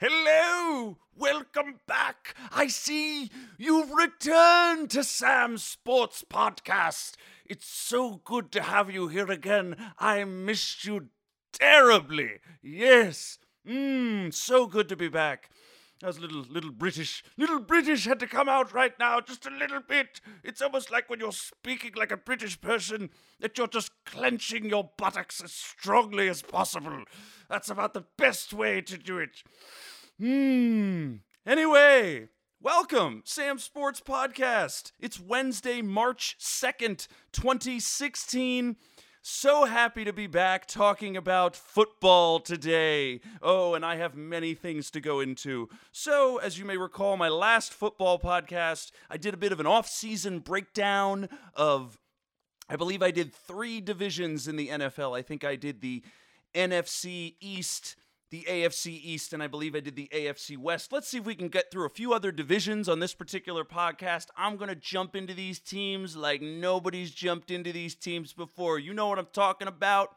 Hello! Welcome back! I see you've returned to Sam's Sports Podcast. It's so good to have you here again. I missed you terribly. Yes. Mmm, so good to be back. That was a little, little British. Little British had to come out right now, just a little bit. It's almost like when you're speaking like a British person, that you're just clenching your buttocks as strongly as possible. That's about the best way to do it. Hmm. Anyway, welcome, Sam Sports Podcast. It's Wednesday, March 2nd, 2016. So happy to be back talking about football today. Oh, and I have many things to go into. So, as you may recall, my last football podcast, I did a bit of an off season breakdown of, I believe I did three divisions in the NFL. I think I did the NFC East the AFC East, and I believe I did the AFC West. Let's see if we can get through a few other divisions on this particular podcast. I'm going to jump into these teams like nobody's jumped into these teams before. You know what I'm talking about?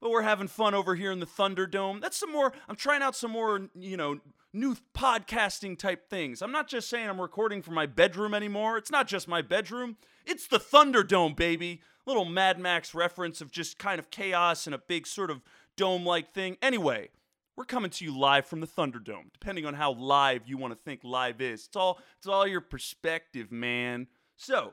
But we're having fun over here in the Thunderdome. That's some more, I'm trying out some more, you know, new podcasting type things. I'm not just saying I'm recording from my bedroom anymore. It's not just my bedroom, it's the Thunderdome, baby. Little Mad Max reference of just kind of chaos and a big sort of dome like thing. Anyway, we're coming to you live from the Thunderdome, depending on how live you want to think live is. It's all it's all your perspective, man. So,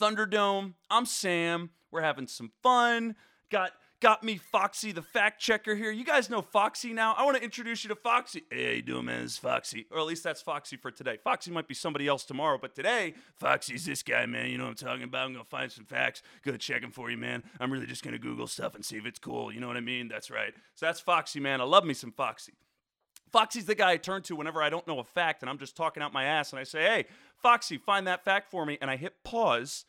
Thunderdome, I'm Sam. We're having some fun. Got got me Foxy the fact checker here. You guys know Foxy now. I want to introduce you to Foxy. Hey, you doing, man? Foxy. Or at least that's Foxy for today. Foxy might be somebody else tomorrow, but today, Foxy's this guy, man. You know what I'm talking about. I'm gonna find some facts. Gonna check them for you, man. I'm really just gonna Google stuff and see if it's cool. You know what I mean? That's right. So that's Foxy, man. I love me some Foxy. Foxy's the guy I turn to whenever I don't know a fact and I'm just talking out my ass and I say, hey, Foxy, find that fact for me. And I hit pause,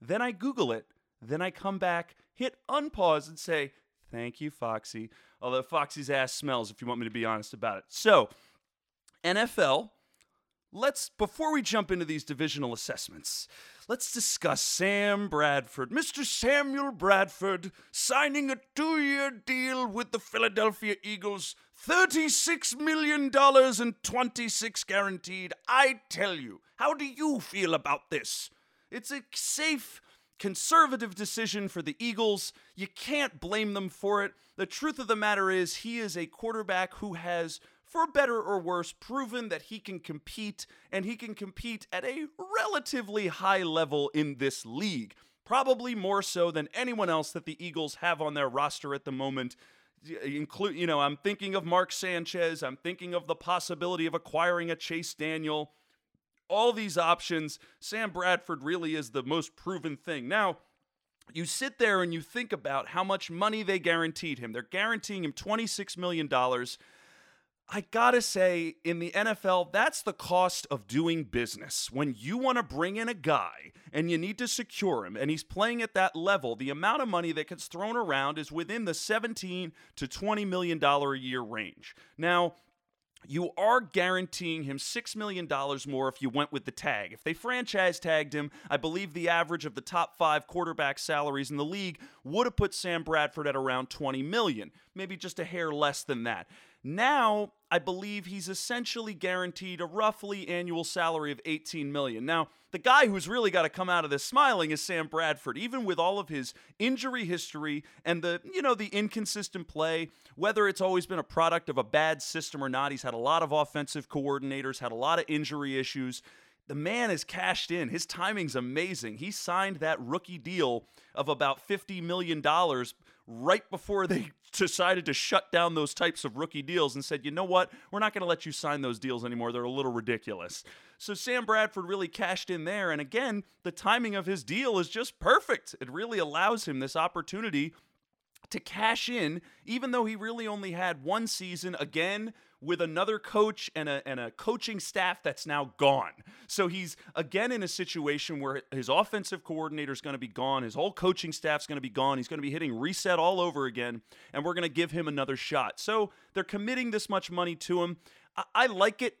then I Google it, then I come back, hit unpause, and say, thank you, Foxy. Although Foxy's ass smells, if you want me to be honest about it. So, NFL, let's, before we jump into these divisional assessments, let's discuss Sam Bradford. Mr. Samuel Bradford signing a two year deal with the Philadelphia Eagles. $36 million and 26 guaranteed. I tell you, how do you feel about this? It's a safe, conservative decision for the Eagles. You can't blame them for it. The truth of the matter is, he is a quarterback who has, for better or worse, proven that he can compete, and he can compete at a relatively high level in this league. Probably more so than anyone else that the Eagles have on their roster at the moment include you know i'm thinking of mark sanchez i'm thinking of the possibility of acquiring a chase daniel all these options sam bradford really is the most proven thing now you sit there and you think about how much money they guaranteed him they're guaranteeing him $26 million I gotta say, in the NFL, that's the cost of doing business. When you want to bring in a guy and you need to secure him, and he's playing at that level, the amount of money that gets thrown around is within the 17 to 20 million dollar a year range. Now, you are guaranteeing him $6 million more if you went with the tag. If they franchise tagged him, I believe the average of the top five quarterback salaries in the league would have put Sam Bradford at around 20 million, maybe just a hair less than that. Now, I believe he's essentially guaranteed a roughly annual salary of 18 million. Now, the guy who's really got to come out of this smiling is Sam Bradford. Even with all of his injury history and the, you know, the inconsistent play, whether it's always been a product of a bad system or not, he's had a lot of offensive coordinators, had a lot of injury issues. The man is cashed in. His timing's amazing. He signed that rookie deal of about $50 million right before they decided to shut down those types of rookie deals and said, you know what? We're not going to let you sign those deals anymore. They're a little ridiculous. So Sam Bradford really cashed in there. And again, the timing of his deal is just perfect. It really allows him this opportunity to cash in, even though he really only had one season again with another coach and a, and a coaching staff that's now gone. So he's again in a situation where his offensive coordinator is going to be gone, his whole coaching staff's going to be gone. He's going to be hitting reset all over again, and we're going to give him another shot. So they're committing this much money to him. I, I like it.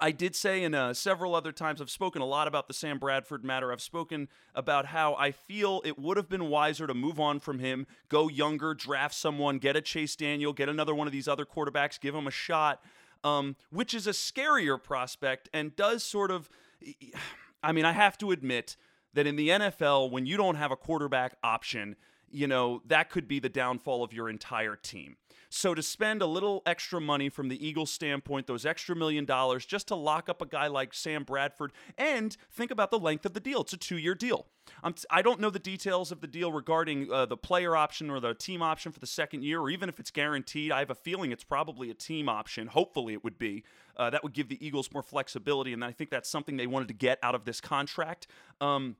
I did say in uh, several other times, I've spoken a lot about the Sam Bradford matter. I've spoken about how I feel it would have been wiser to move on from him, go younger, draft someone, get a Chase Daniel, get another one of these other quarterbacks, give him a shot, um, which is a scarier prospect and does sort of. I mean, I have to admit that in the NFL, when you don't have a quarterback option, you know, that could be the downfall of your entire team. So to spend a little extra money from the Eagles' standpoint, those extra million dollars, just to lock up a guy like Sam Bradford, and think about the length of the deal. It's a two-year deal. Um, I don't know the details of the deal regarding uh, the player option or the team option for the second year, or even if it's guaranteed. I have a feeling it's probably a team option. Hopefully, it would be. Uh, that would give the Eagles more flexibility, and I think that's something they wanted to get out of this contract. Um,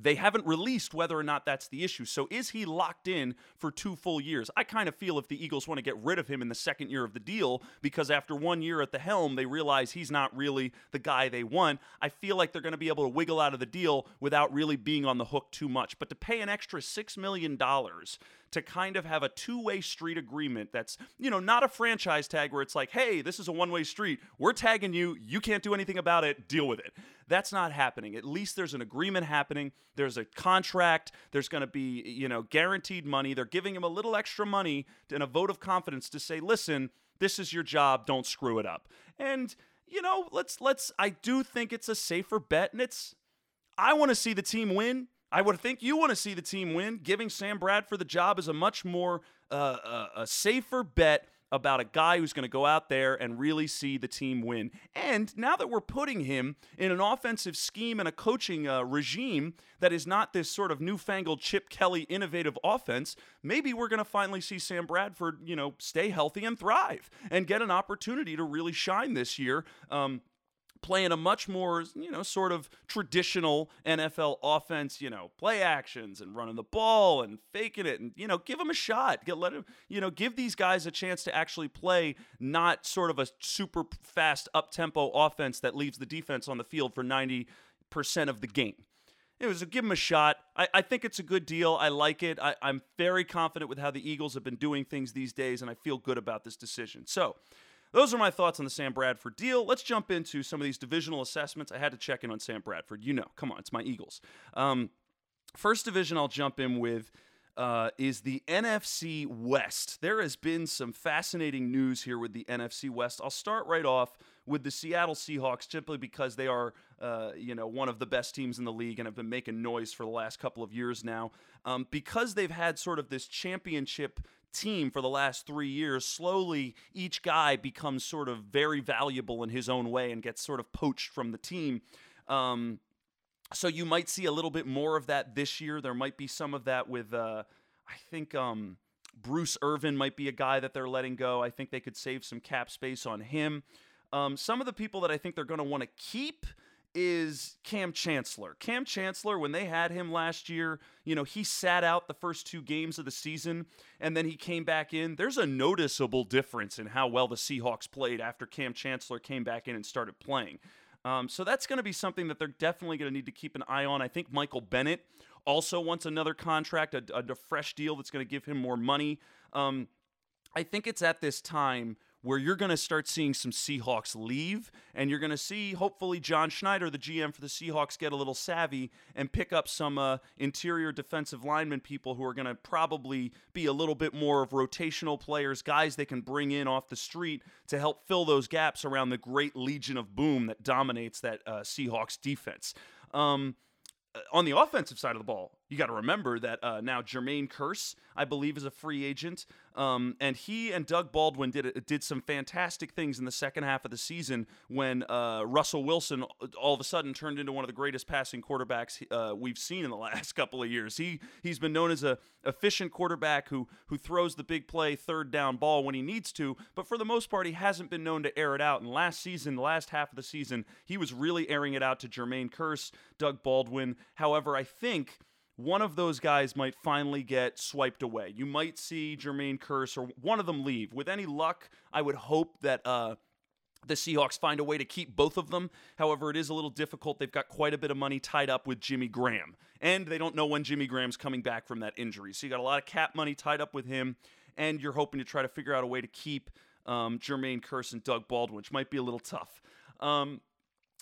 they haven't released whether or not that's the issue. So is he locked in for two full years? I kind of feel if the Eagles want to get rid of him in the second year of the deal because after one year at the helm, they realize he's not really the guy they want. I feel like they're going to be able to wiggle out of the deal without really being on the hook too much. But to pay an extra $6 million to kind of have a two-way street agreement that's, you know, not a franchise tag where it's like, "Hey, this is a one-way street. We're tagging you. You can't do anything about it. Deal with it." That's not happening. At least there's an agreement happening. There's a contract. There's going to be, you know, guaranteed money. They're giving him a little extra money and a vote of confidence to say, "Listen, this is your job. Don't screw it up." And you know, let's let's I do think it's a safer bet and it's I want to see the team win. I would think you want to see the team win. Giving Sam Bradford the job is a much more uh, uh, a safer bet about a guy who's going to go out there and really see the team win. And now that we're putting him in an offensive scheme and a coaching uh, regime that is not this sort of newfangled Chip Kelly innovative offense, maybe we're going to finally see Sam Bradford, you know, stay healthy and thrive and get an opportunity to really shine this year. Um, playing a much more, you know, sort of traditional NFL offense, you know, play actions and running the ball and faking it and, you know, give them a shot. Get let them, you know, give these guys a chance to actually play not sort of a super fast up tempo offense that leaves the defense on the field for 90% of the game. It was a give them a shot. I, I think it's a good deal. I like it. I, I'm very confident with how the Eagles have been doing things these days, and I feel good about this decision. So, those are my thoughts on the Sam Bradford deal. Let's jump into some of these divisional assessments. I had to check in on Sam Bradford. You know, come on, it's my Eagles. Um, first division I'll jump in with uh, is the NFC West. There has been some fascinating news here with the NFC West. I'll start right off with the Seattle Seahawks simply because they are, uh, you know, one of the best teams in the league and have been making noise for the last couple of years now. Um, because they've had sort of this championship team for the last three years, slowly each guy becomes sort of very valuable in his own way and gets sort of poached from the team. Um, so you might see a little bit more of that this year. There might be some of that with, uh, I think. Um, Bruce Irvin might be a guy that they're letting go. I think they could save some cap space on him. Um, some of the people that I think they're going to want to keep is Kam Chancellor. Kam Chancellor, when they had him last year, you know, he sat out the first two games of the season and then he came back in. There's a noticeable difference in how well the Seahawks played after Kam Chancellor came back in and started playing. Um, so that's going to be something that they're definitely going to need to keep an eye on. I think Michael Bennett also wants another contract, a, a, fresh deal that's going to give him more money. Um, I think it's at this time where you're going to start seeing some Seahawks leave, and you're going to see hopefully John Schneider, the GM for the Seahawks, get a little savvy and pick up some uh, interior defensive lineman people who are going to probably be a little bit more of rotational players, guys they can bring in off the street to help fill those gaps around the great legion of boom that dominates that uh, Seahawks defense. Um, on the offensive side of the ball, you got to remember that uh, now Jermaine Kearse, I believe, is a free agent, um, and he and Doug Baldwin did did some fantastic things in the second half of the season when uh, Russell Wilson all of a sudden turned into one of the greatest passing quarterbacks uh, we've seen in the last couple of years. He he's been known as a efficient quarterback who who throws the big play third down ball when he needs to, but for the most part, he hasn't been known to air it out. And last season, the last half of the season, he was really airing it out to Jermaine Kearse, Doug Baldwin. However, I think one of those guys might finally get swiped away. You might see Jermaine Kearse or one of them leave. With any luck, I would hope that uh, the Seahawks find a way to keep both of them. However, it is a little difficult. They've got quite a bit of money tied up with Jimmy Graham, and they don't know when Jimmy Graham's coming back from that injury. So you got a lot of cap money tied up with him, and you're hoping to try to figure out a way to keep um, Jermaine Kearse and Doug Baldwin, which might be a little tough. Um,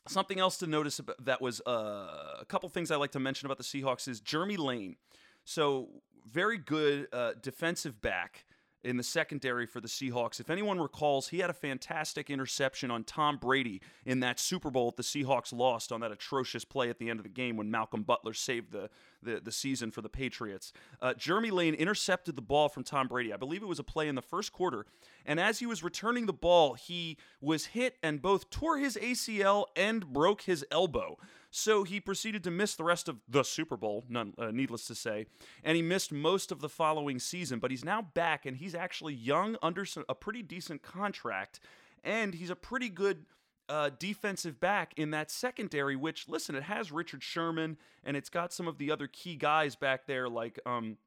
something else to notice about, that was uh, a couple things I like to mention about the Seahawks is Jeremy Lane. So very good uh, defensive back in the secondary for the Seahawks. If anyone recalls, he had a fantastic interception on Tom Brady in that Super Bowl that the Seahawks lost on that atrocious play at the end of the game when Malcolm Butler saved the, the, the season for the Patriots. Uh, Jeremy Lane intercepted the ball from Tom Brady. I believe it was a play in the first quarter. And as he was returning the ball, he was hit and both tore his ACL and broke his elbow. So he proceeded to miss the rest of the Super Bowl, none, uh, needless to say, and he missed most of the following season. But he's now back, and he's actually young, under a pretty decent contract, and he's a pretty good uh, defensive back in that secondary. Which, listen, it has Richard Sherman, and it's got some of the other key guys back there, like um,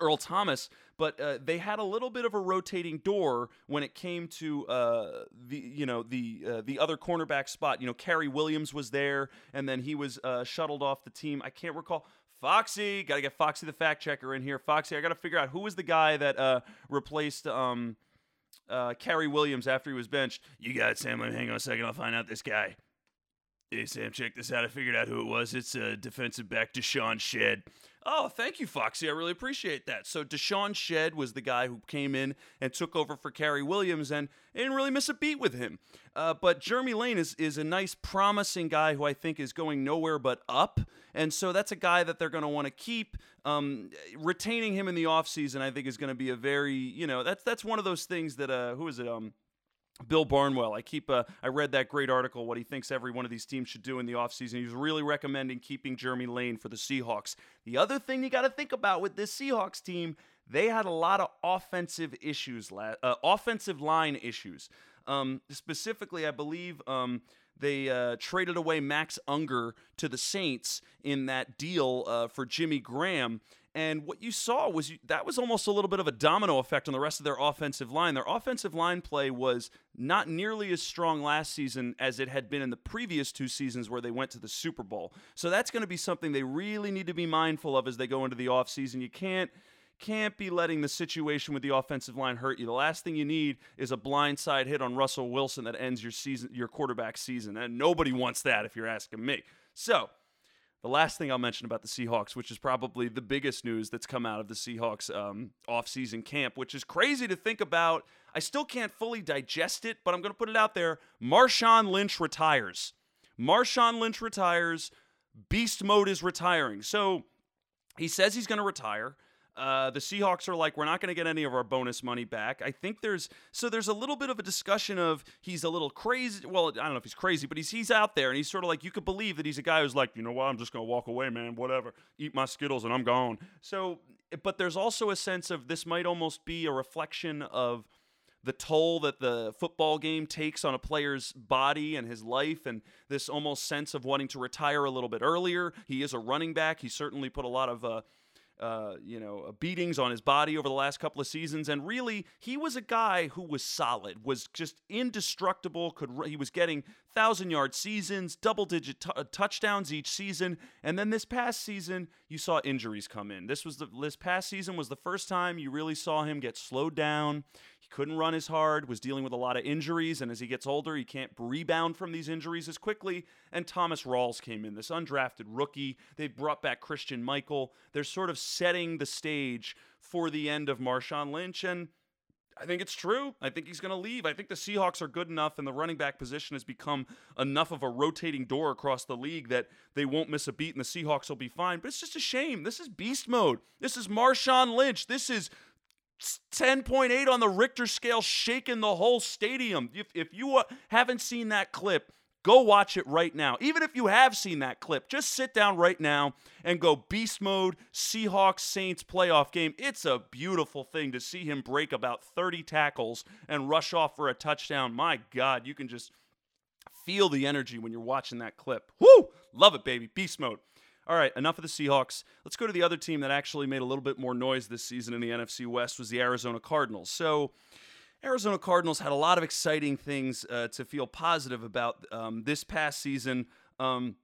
Earl Thomas, but uh, they had a little bit of a rotating door when it came to uh, the you know the uh, the other cornerback spot. You know, Cary Williams was there, and then he was uh, shuttled off the team. I can't recall. Foxy, got to get Foxy the fact checker in here. Foxy, I got to figure out who was the guy that uh, replaced um, uh, Cary Williams after he was benched. You got Sam. Hang on a second. I'll find out this guy. Hey, Sam, check this out. I figured out who it was. It's uh, defensive back DeShawn Shead. Oh, thank you, Foxy. I really appreciate that. So DeShawn Shead was the guy who came in and took over for Cary Williams, and didn't really miss a beat with him. Uh, but Jeremy Lane is is a nice, promising guy who I think is going nowhere but up, and so that's a guy that they're going to want to keep. Um, retaining him in the offseason, I think, is going to be a very, you know, that's that's one of those things that uh, who is it? Um, Bill Barnwell. I keep uh, I read that great article what he thinks every one of these teams should do in the offseason. He was really recommending keeping Jeremy Lane for the Seahawks. The other thing you got to think about with this Seahawks team, they had a lot of offensive issues, uh, offensive line issues. Um, specifically, I believe um, they uh, traded away Max Unger to the Saints in that deal uh, for Jimmy Graham. And what you saw was you, that was almost a little bit of a domino effect on the rest of their offensive line. Their offensive line play was not nearly as strong last season as it had been in the previous two seasons where they went to the Super Bowl. So that's going to be something they really need to be mindful of as they go into the offseason. You can't can't be letting the situation with the offensive line hurt you. The last thing you need is a blindside hit on Russell Wilson that ends your season your quarterback season. And nobody wants that if you're asking me. So, the last thing I'll mention about the Seahawks, which is probably the biggest news that's come out of the Seahawks um, offseason camp, which is crazy to think about. I still can't fully digest it, but I'm going to put it out there. Marshawn Lynch retires. Marshawn Lynch retires. Beast mode is retiring. So he says he's going to retire. Uh, the Seahawks are like, we're not going to get any of our bonus money back. I think there's so there's a little bit of a discussion of he's a little crazy. Well, I don't know if he's crazy, but he's he's out there and he's sort of like you could believe that he's a guy who's like, you know what, I'm just going to walk away, man. Whatever, eat my skittles and I'm gone. So, but there's also a sense of this might almost be a reflection of the toll that the football game takes on a player's body and his life, and this almost sense of wanting to retire a little bit earlier. He is a running back. He certainly put a lot of uh, uh, you know, uh, beatings on his body over the last couple of seasons, and really, he was a guy who was solid, was just indestructible. Could he was getting thousand yard seasons, double digit t- uh, touchdowns each season, and then this past season, you saw injuries come in. This was the this past season was the first time you really saw him get slowed down couldn't run as hard, was dealing with a lot of injuries, and as he gets older, he can't rebound from these injuries as quickly. And Thomas Rawls came in, this undrafted rookie. They brought back Christine Michael. They're sort of setting the stage for the end of Marshawn Lynch, and I think it's true. I think he's going to leave. I think the Seahawks are good enough, and the running back position has become enough of a rotating door across the league that they won't miss a beat, and the Seahawks will be fine. But it's just a shame. This is beast mode. This is Marshawn Lynch. This is 10.8 on the Richter scale, shaking the whole stadium. If, if you uh, haven't seen that clip, go watch it right now. Even if you have seen that clip, just sit down right now and go beast mode Seahawks Saints playoff game. It's a beautiful thing to see him break about 30 tackles and rush off for a touchdown. My God, you can just feel the energy when you're watching that clip. Woo! Love it, baby. Beast mode. All right, enough of the Seahawks. Let's go to the other team that actually made a little bit more noise this season in the NFC West was the Arizona Cardinals. So, Arizona Cardinals had a lot of exciting things uh, to feel positive about um, this past season. Um,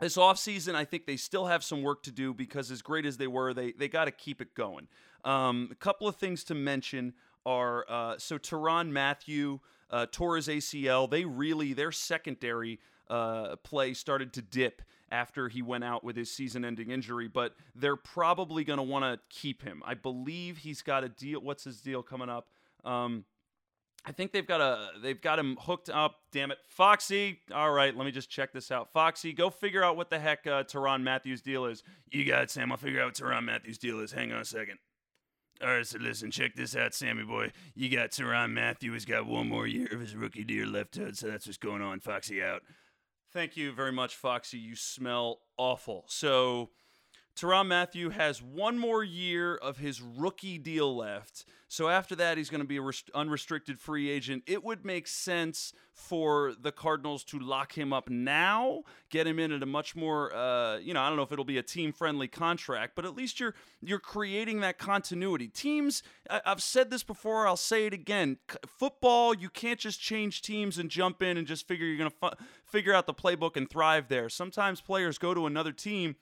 this offseason, I think they still have some work to do because, as great as they were, they, they got to keep it going. Um, a couple of things to mention are uh, so Tyrann Mathieu, uh, tore his ACL. They really their secondary uh, play started to dip after he went out with his season-ending injury, but they're probably going to want to keep him. I believe he's got a deal. What's his deal coming up? Um, I think they've got a they've got him hooked up. Damn it, Foxy! All right, let me just check this out. Foxy, go figure out what the heck uh, Tyrann Mathieu's deal is. You got it, Sam. I'll figure out what Tyrann Mathieu's deal is. Hang on a second. All right, so listen, check this out, Sammy boy. You got Teron Matthews. He's got one more year of his rookie deal left, so that's what's going on. Foxy out. Thank you very much, Foxy. You smell awful. So Tyrann Mathieu has one more year of his rookie deal left. So after that, he's going to be an rest- unrestricted free agent. It would make sense for the Cardinals to lock him up now, get him in at a much more, uh, you know, I don't know if it'll be a team-friendly contract, but at least you're you're creating that continuity. Teams, I- I've said this before, I'll say it again. C- football, you can't just change teams and jump in and just figure you're going to fu- figure out the playbook and thrive there. Sometimes players go to another team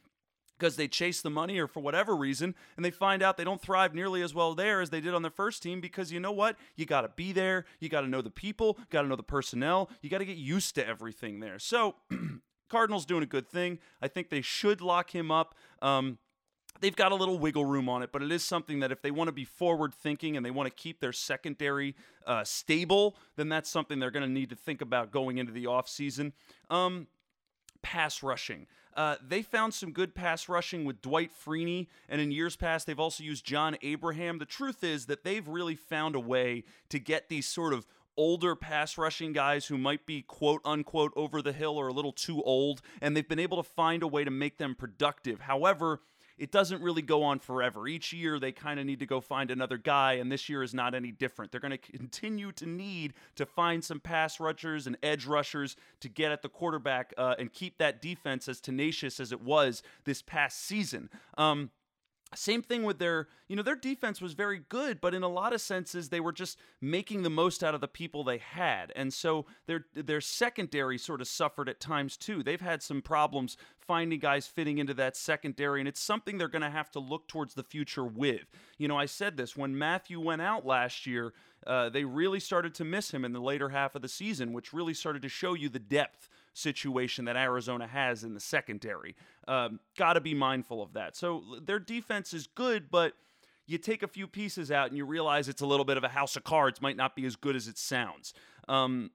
because they chase the money or for whatever reason, and they find out they don't thrive nearly as well there as they did on their first team because you know what? You got to be there, you got to know the people, got to know the personnel, you got to get used to everything there. So, Cardinals doing a good thing. I think they should lock him up. Um, they've got a little wiggle room on it, but it is something that if they want to be forward thinking and they want to keep their secondary uh, stable, then that's something they're going to need to think about going into the offseason. Um, pass rushing. Uh, they found some good pass rushing with Dwight Freeney, and in years past, they've also used John Abraham. The truth is that they've really found a way to get these sort of older pass rushing guys who might be quote unquote over the hill or a little too old, and they've been able to find a way to make them productive. However, it doesn't really go on forever. Each year, they kind of need to go find another guy, and this year is not any different. They're going to continue to need to find some pass rushers and edge rushers to get at the quarterback uh, and keep that defense as tenacious as it was this past season. Um, same thing with their, you know, their defense was very good, but in a lot of senses they were just making the most out of the people they had. And so their their secondary sort of suffered at times too. They've had some problems finding guys fitting into that secondary and it's something they're going to have to look towards the future with. You know, I said this when Mathieu went out last year, uh, they really started to miss him in the later half of the season, which really started to show you the depth situation that Arizona has in the secondary. Um, Got to be mindful of that. So their defense is good, but you take a few pieces out and you realize it's a little bit of a house of cards, might not be as good as it sounds. Um,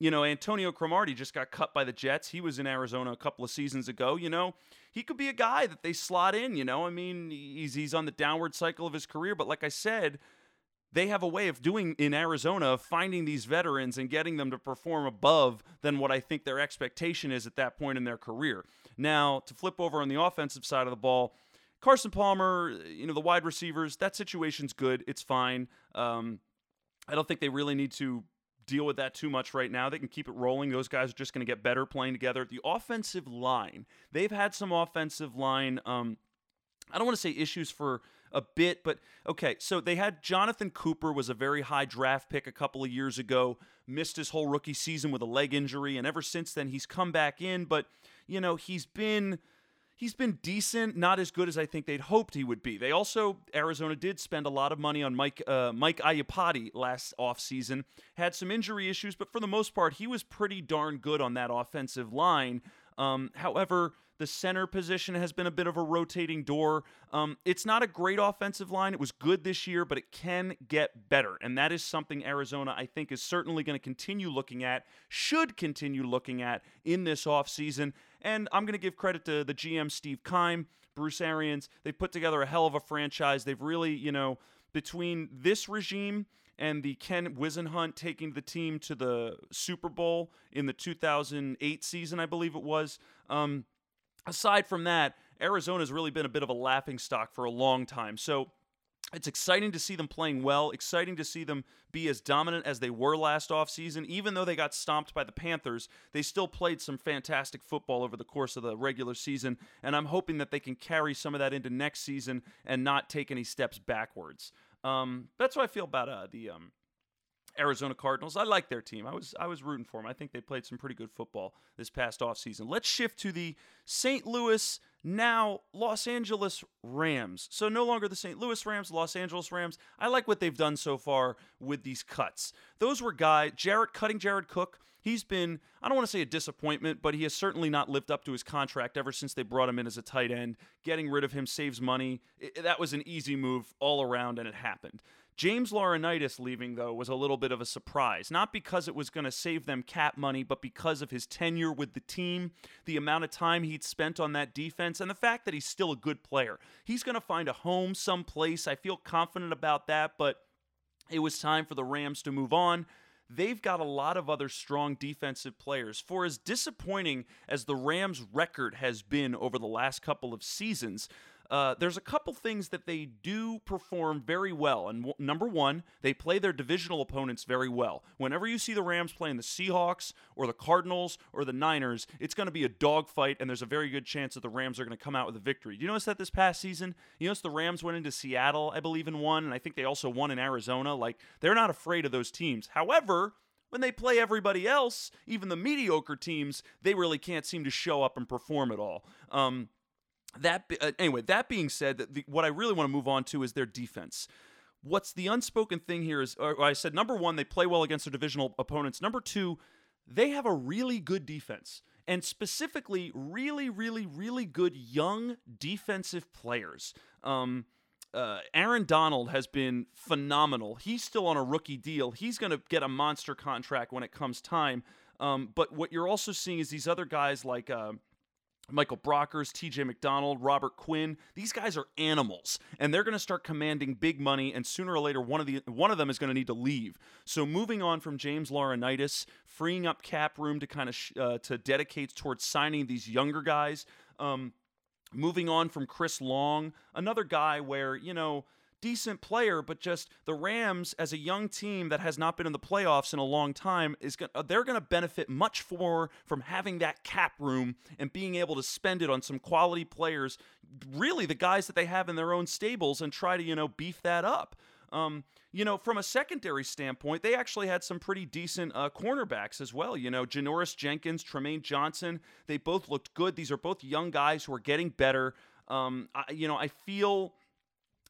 you know, Antonio Cromartie just got cut by the Jets. He was in Arizona a couple of seasons ago. You know, he could be a guy that they slot in. You know, I mean, he's he's on the downward cycle of his career, but like I said, they have a way of doing in Arizona of finding these veterans and getting them to perform above than what I think their expectation is at that point in their career. Now, to flip over on the offensive side of the ball, Carson Palmer, you know, the wide receivers, that situation's good. It's fine. Um, I don't think they really need to deal with that too much right now. They can keep it rolling. Those guys are just going to get better playing together. The offensive line, they've had some offensive line. Um, I don't want to say issues for a bit, but okay. So they had Jonathan Cooper was a very high draft pick a couple of years ago, missed his whole rookie season with a leg injury, and ever since then he's come back in. But you know he's been he's been decent, not as good as I think they'd hoped he would be. They also Arizona did spend a lot of money on Mike uh, Mike Iupati last offseason. Had some injury issues, but for the most part, he was pretty darn good on that offensive line. Um, however, the center position has been a bit of a rotating door. Um, it's not a great offensive line. It was good this year, but it can get better. And that is something Arizona, I think, is certainly going to continue looking at, should continue looking at in this offseason. And I'm going to give credit to the GM, Steve Keim, Bruce Arians. They've put together a hell of a franchise. They've really, you know, between this regime and the Ken Whisenhunt taking the team to the Super Bowl in the 2008 season, I believe it was. Um, aside from that, Arizona's really been a bit of a laughing stock for a long time. So it's exciting to see them playing well, exciting to see them be as dominant as they were last offseason. Even though they got stomped by the Panthers, they still played some fantastic football over the course of the regular season, and I'm hoping that they can carry some of that into next season and not take any steps backwards. Um, that's what I feel about uh, the um, Arizona Cardinals. I like their team. I was I was rooting for them. I think they played some pretty good football this past offseason. Let's shift to the St. Louis now Los Angeles Rams. So no longer the St. Louis Rams, Los Angeles Rams. I like what they've done so far with these cuts. Those were guys, Jared cutting Jared Cook. He's been, I don't want to say a disappointment, but he has certainly not lived up to his contract ever since they brought him in as a tight end. Getting rid of him saves money. It, that was an easy move all around, and it happened. James Laurinaitis leaving, though, was a little bit of a surprise. Not because it was going to save them cap money, but because of his tenure with the team, the amount of time he'd spent on that defense, and the fact that he's still a good player. He's going to find a home someplace. I feel confident about that, but it was time for the Rams to move on they've got a lot of other strong defensive players. For as disappointing as the Rams' record has been over the last couple of seasons, uh, there's a couple things that they do perform very well. And w- number one, they play their divisional opponents very well. Whenever you see the Rams playing the Seahawks or the Cardinals or the Niners, it's going to be a dogfight, and there's a very good chance that the Rams are going to come out with a victory. Do you notice that this past season? You notice the Rams went into Seattle, I believe, in one, and I think they also won in Arizona. Like, they're not afraid of those teams. However, when they play everybody else, even the mediocre teams, they really can't seem to show up and perform at all. Um, that uh, anyway. That being said, the, what I really want to move on to is their defense. What's the unspoken thing here is, I said number one, they play well against their divisional opponents. Number two, they have a really good defense, and specifically, really, really, really good young defensive players. Um, uh, Aaron Donald has been phenomenal. He's still on a rookie deal. He's going to get a monster contract when it comes time. Um, but what you're also seeing is these other guys like. Uh, Michael Brockers, TJ McDonald, Robert Quinn. These guys are animals, and they're going to start commanding big money. And sooner or later, one of the one of them is going to need to leave. So moving on from James Laurinaitis, freeing up cap room to kind of sh- uh, to dedicate towards signing these younger guys. Um, moving on from Chris Long, another guy where you know decent player, but just the Rams as a young team that has not been in the playoffs in a long time is going uh, they're going to benefit much more from having that cap room and being able to spend it on some quality players, really the guys that they have in their own stables and try to, you know, beef that up. Um, you know, from a secondary standpoint, they actually had some pretty decent uh, cornerbacks as well. You know, Janoris Jenkins, Trumaine Johnson, they both looked good. These are both young guys who are getting better. Um, I, you know, I feel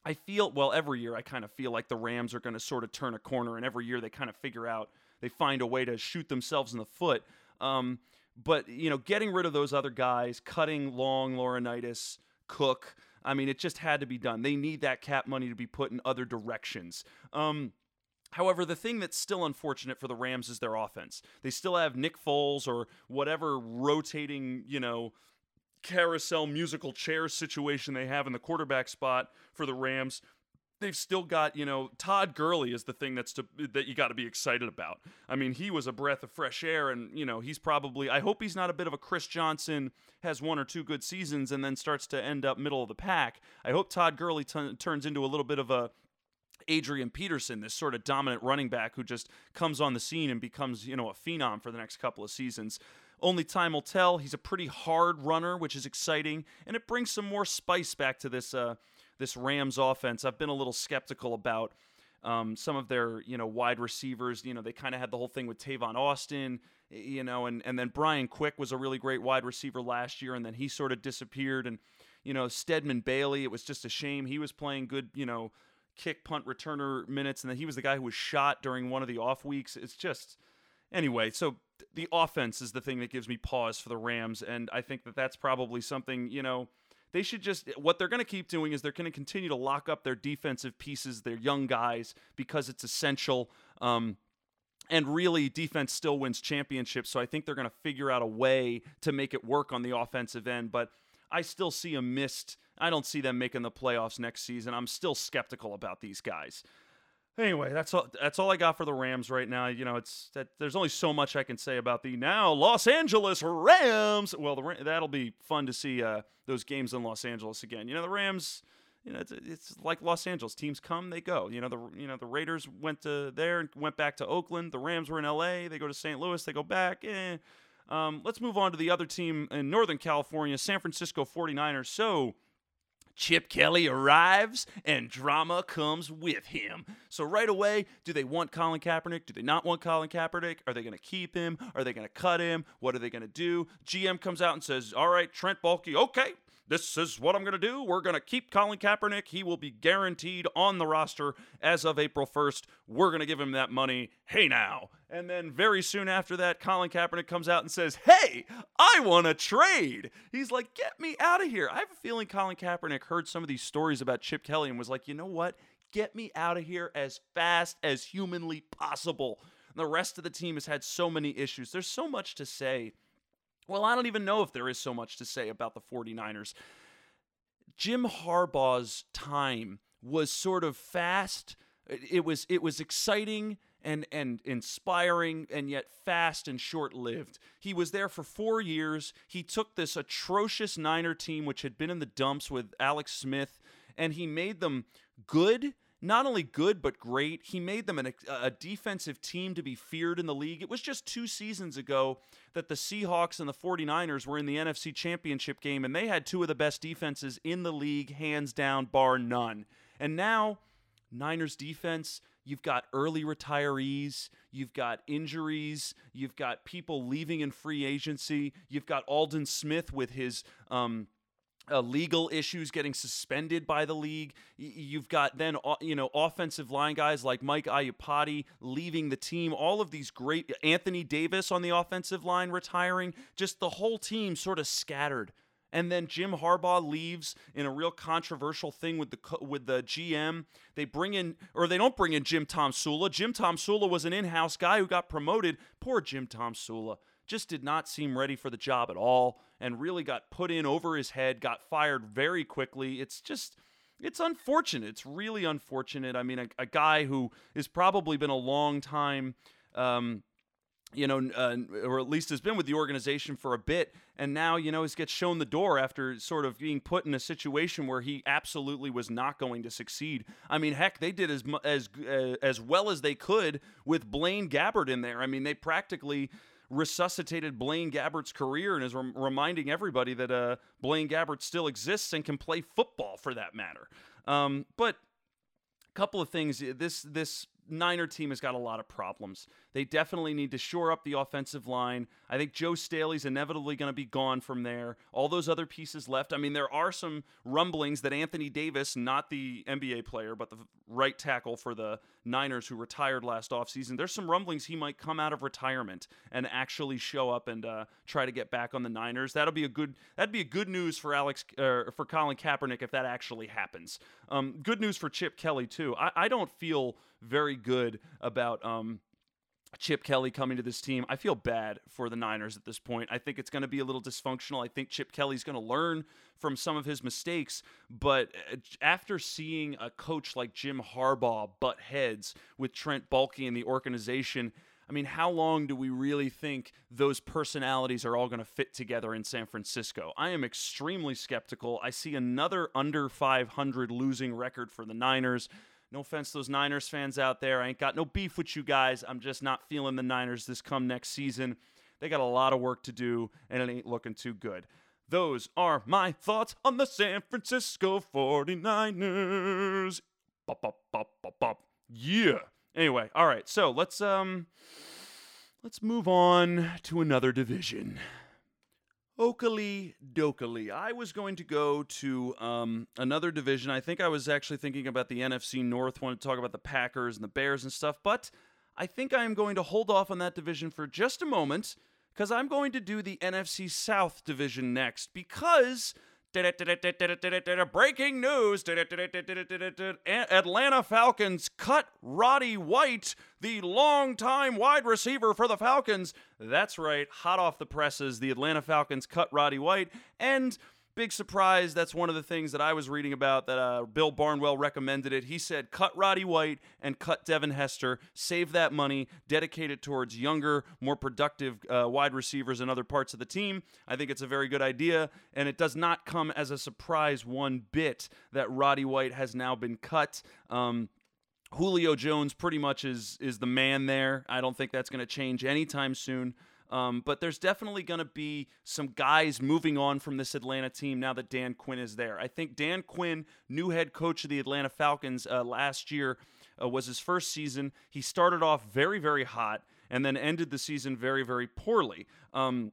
I feel well every year I kind of feel like the Rams are going to sort of turn a corner, and every year they kind of figure out they find a way to shoot themselves in the foot. Um, but you know, getting rid of those other guys, cutting Long, Laurinaitis, Cook. I mean, it just had to be done. They need that cap money to be put in other directions. Um, However, the thing that's still unfortunate for the Rams is their offense. They still have Nick Foles or whatever rotating, you know, carousel musical chair situation they have in the quarterback spot for the Rams. They've still got, you know, Todd Gurley is the thing that's to, that you got to be excited about. I mean, he was a breath of fresh air, and you know, he's probably. I hope he's not a bit of a Chris Johnson, has one or two good seasons, and then starts to end up middle of the pack. I hope Todd Gurley t- turns into a little bit of a Adrian Peterson, this sort of dominant running back who just comes on the scene and becomes, you know, a phenom for the next couple of seasons. Only time will tell. He's a pretty hard runner, which is exciting, and it brings some more spice back to this uh, this Rams offense. I've been a little skeptical about um, some of their you know wide receivers. You know they kind of had the whole thing with Tavon Austin, you know, and and then Brian Quick was a really great wide receiver last year, and then he sort of disappeared. And you know Stedman Bailey, it was just a shame he was playing good. You know kick punt returner minutes and then he was the guy who was shot during one of the off weeks it's just anyway so the offense is the thing that gives me pause for the Rams, and I think that that's probably something you know they should just what they're going to keep doing is they're going to continue to lock up their defensive pieces, their young guys, because it's essential. Um, and really, defense still wins championships. So I think they're going to figure out a way to make it work on the offensive end. But I still see a missed. I don't see them making the playoffs next season. I'm still skeptical about these guys. Anyway, that's all. That's all I got for the Rams right now. You know, it's that there's only so much I can say about the now Los Angeles Rams. Well, the that'll be fun to see uh, those games in Los Angeles again. You know, the Rams. You know, it's, it's like Los Angeles. Teams come, they go. You know, the you know the Raiders went to there and went back to Oakland. The Rams were in L.A. They go to St. Louis. They go back. Eh. Um, let's move on to the other team in Northern California, San Francisco 49ers. So Chip Kelly arrives and drama comes with him. So right away, do they want Colin Kaepernick? Do they not want Colin Kaepernick? Are they going to keep him? Are they going to cut him? What are they going to do? GM comes out and says, "All right, Trent Baalke, okay, this is what I'm going to do. We're going to keep Colin Kaepernick. He will be guaranteed on the roster as of April 1st. We're going to give him that money. Hey now. And then very soon after that, Colin Kaepernick comes out and says, Hey, I want to trade. He's like, Get me out of here. I have a feeling Colin Kaepernick heard some of these stories about Chip Kelly and was like, You know what? Get me out of here as fast as humanly possible. The rest of the team has had so many issues. There's so much to say well, I don't even know if there is so much to say about the 49ers. Jim Harbaugh's time was sort of fast. It was it was exciting and and inspiring and yet fast and short-lived. He was there for 4 years. He took this atrocious Niner team which had been in the dumps with Alex Smith and he made them good not only good but great. He made them an, a defensive team to be feared in the league. It was just two seasons ago that the Seahawks and the 49ers were in the NFC Championship game, and they had two of the best defenses in the league, hands down, bar none. And now, Niners defense, you've got early retirees, you've got injuries, you've got people leaving in free agency, you've got Aldon Smith with his. Um, uh, legal issues getting suspended by the league. You've got then you know offensive line guys like Mike Iupati leaving the team. All of these great Anthony Davis on the offensive line retiring. Just the whole team sort of scattered. And then Jim Harbaugh leaves in a real controversial thing with the with the GM. They bring in or they don't bring in Jim Tomsula. Jim Tomsula was an in-house guy who got promoted. Poor Jim Tomsula just did not seem ready for the job at all and really got put in over his head, got fired very quickly. It's just it's unfortunate. It's really unfortunate. I mean, a, a guy who has probably been a long time, um, you know, uh, or at least has been with the organization for a bit, and now you know he gets shown the door after sort of being put in a situation where he absolutely was not going to succeed. I mean, heck, they did as as uh, as well as they could with Blaine Gabbert in there. I mean, they practically resuscitated Blaine Gabbert's career and is rem- reminding everybody that uh, Blaine Gabbert still exists and can play football for that matter. Um, but a couple of things. This this Niner team has got a lot of problems. They definitely need to shore up the offensive line. I think Joe Staley's inevitably going to be gone from there. All those other pieces left. I mean, there are some rumblings that Anthony Davis, not the NBA player, but the right tackle for the Niners who retired last offseason, there's some rumblings he might come out of retirement and actually show up and uh, try to get back on the Niners. That'll be a good that'd be a good news for Alex uh, for Colin Kaepernick if that actually happens. Um, good news for Chip Kelly too. I, I don't feel very good about um, Chip Kelly coming to this team. I feel bad for the Niners at this point. I think it's going to be a little dysfunctional. I think Chip Kelly's going to learn from some of his mistakes. But uh, after seeing a coach like Jim Harbaugh butt heads with Trent Baalke and the organization, I mean, how long do we really think those personalities are all going to fit together in San Francisco? I am extremely skeptical. I see another under 500 losing record for the Niners. No offense to those Niners fans out there. I ain't got no beef with you guys. I'm just not feeling the Niners this come next season. They got a lot of work to do, and it ain't looking too good. Those are my thoughts on the San Francisco 49ers. Bop, bop, bop, bop, bop. Yeah. Anyway, all right. So let's um let's move on to another division. Oakley Dokley. I was going to go to um, another division. I think I was actually thinking about the NFC North, wanted to talk about the Packers and the Bears and stuff, but I think I am going to hold off on that division for just a moment because I'm going to do the NFC South division next because Breaking news Atlanta Falcons cut Roddy White, the longtime wide receiver for the Falcons. That's right, hot off the presses, the Atlanta Falcons cut Roddy White. And big surprise. That's one of the things that I was reading about that uh, Bill Barnwell recommended it. He said, cut Roddy White and cut Devin Hester, save that money, dedicate it towards younger, more productive uh, wide receivers and other parts of the team. I think it's a very good idea, and it does not come as a surprise one bit that Roddy White has now been cut. Um, Julio Jones pretty much is is the man there. I don't think that's going to change anytime soon. Um, but there's definitely going to be some guys moving on from this Atlanta team now that Dan Quinn is there. I think Dan Quinn, new head coach of the Atlanta Falcons uh, last year, uh, was his first season. He started off very, very hot and then ended the season very, very poorly. Um,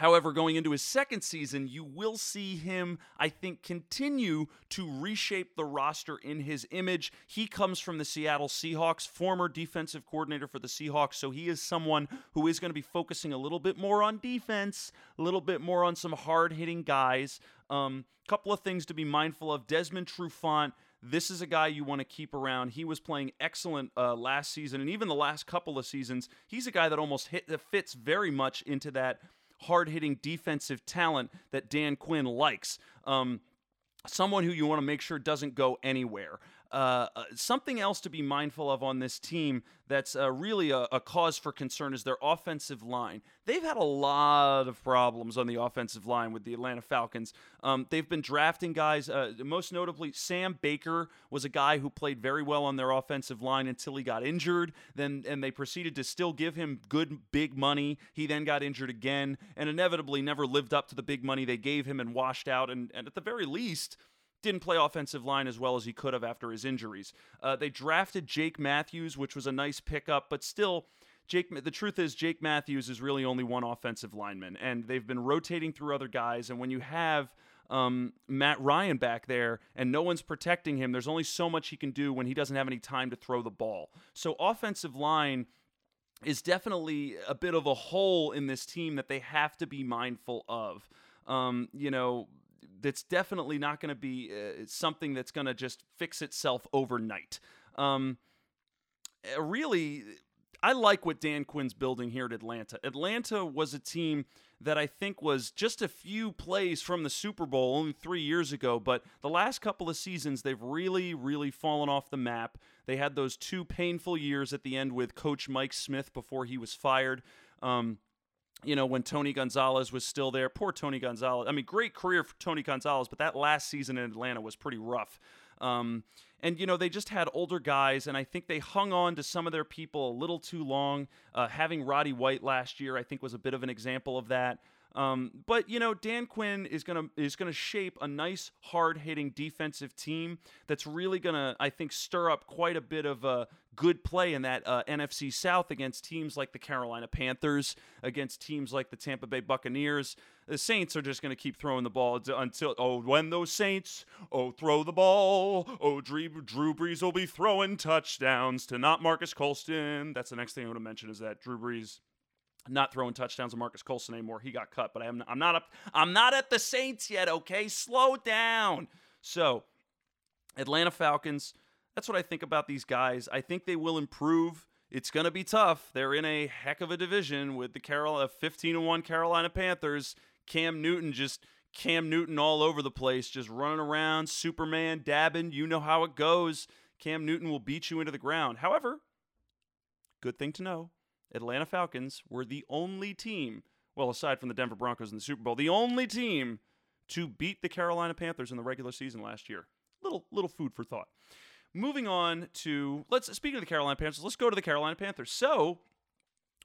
However, going into his second season, you will see him, I think, continue to reshape the roster in his image. He comes from the Seattle Seahawks, former defensive coordinator for the Seahawks, so he is someone who is going to be focusing a little bit more on defense, a little bit more on some hard hitting guys. A um, couple of things to be mindful of Desmond Trufant. This is a guy you want to keep around. He was playing excellent uh, last season, and even the last couple of seasons. He's a guy that almost hit that fits very much into that hard hitting defensive talent that Dan Quinn likes. Um, someone who you want to make sure doesn't go anywhere. Uh, uh, something else to be mindful of on this team that's uh, really a, a, cause for concern is their offensive line. They've had a lot of problems on the offensive line with the Atlanta Falcons. Um, they've been drafting guys, uh, most notably, Sam Baker was a guy who played very well on their offensive line until he got injured. Then, and they proceeded to still give him good, big money. He then got injured again and inevitably never lived up to the big money they gave him and washed out. And, and at the very least, didn't play offensive line as well as he could have after his injuries. Uh, they drafted Jake Matthews, which was a nice pickup, but still. Jake, the truth is, Jake Matthews is really only one offensive lineman, and they've been rotating through other guys. And when you have um, Matt Ryan back there and no one's protecting him, there's only so much he can do when he doesn't have any time to throw the ball. So, offensive line is definitely a bit of a hole in this team that they have to be mindful of. Um, you know, that's definitely not going to be uh, something that's going to just fix itself overnight. Um, uh, really, I like what Dan Quinn's building here at Atlanta. Atlanta was a team that I think was just a few plays from the Super Bowl only three years ago, but the last couple of seasons, they've really, really fallen off the map. They had those two painful years at the end with Coach Mike Smith before he was fired. Um, you know, when Tony Gonzalez was still there. Poor Tony Gonzalez. I mean, great career for Tony Gonzalez, but that last season in Atlanta was pretty rough. Um, and, you know, they just had older guys, and I think they hung on to some of their people a little too long. Uh, having Roddy White last year, I think, was a bit of an example of that. Um, but you know, Dan Quinn is gonna is gonna shape a nice, hard hitting defensive team that's really gonna, I think, stir up quite a bit of uh, good play in that uh, NFC South against teams like the Carolina Panthers, against teams like the Tampa Bay Buccaneers. The Saints are just to keep throwing the ball until oh, when those Saints oh throw the ball oh Drew, Drew Brees will be throwing touchdowns to not Marques Colston. That's the next thing I want to mention is that Drew Brees not throwing touchdowns to Marques Colston anymore. He got cut, but I'm I'm not up I'm not at the Saints yet, okay? Slow down. So, Atlanta Falcons, that's what I think about these guys. I think they will improve. It's going to be tough. They're in a heck of a division with the Carolina 15 and 1 Carolina Panthers. Cam Newton just Cam Newton all over the place, just running around, Superman dabbing. You know how it goes. Cam Newton will beat you into the ground. However, good thing to know Atlanta Falcons were the only team, well, aside from the Denver Broncos in the Super Bowl, the only team to beat the Carolina Panthers in the regular season last year. Little little food for thought. Moving on to let's speaking of the Carolina Panthers, let's go to the Carolina Panthers. So,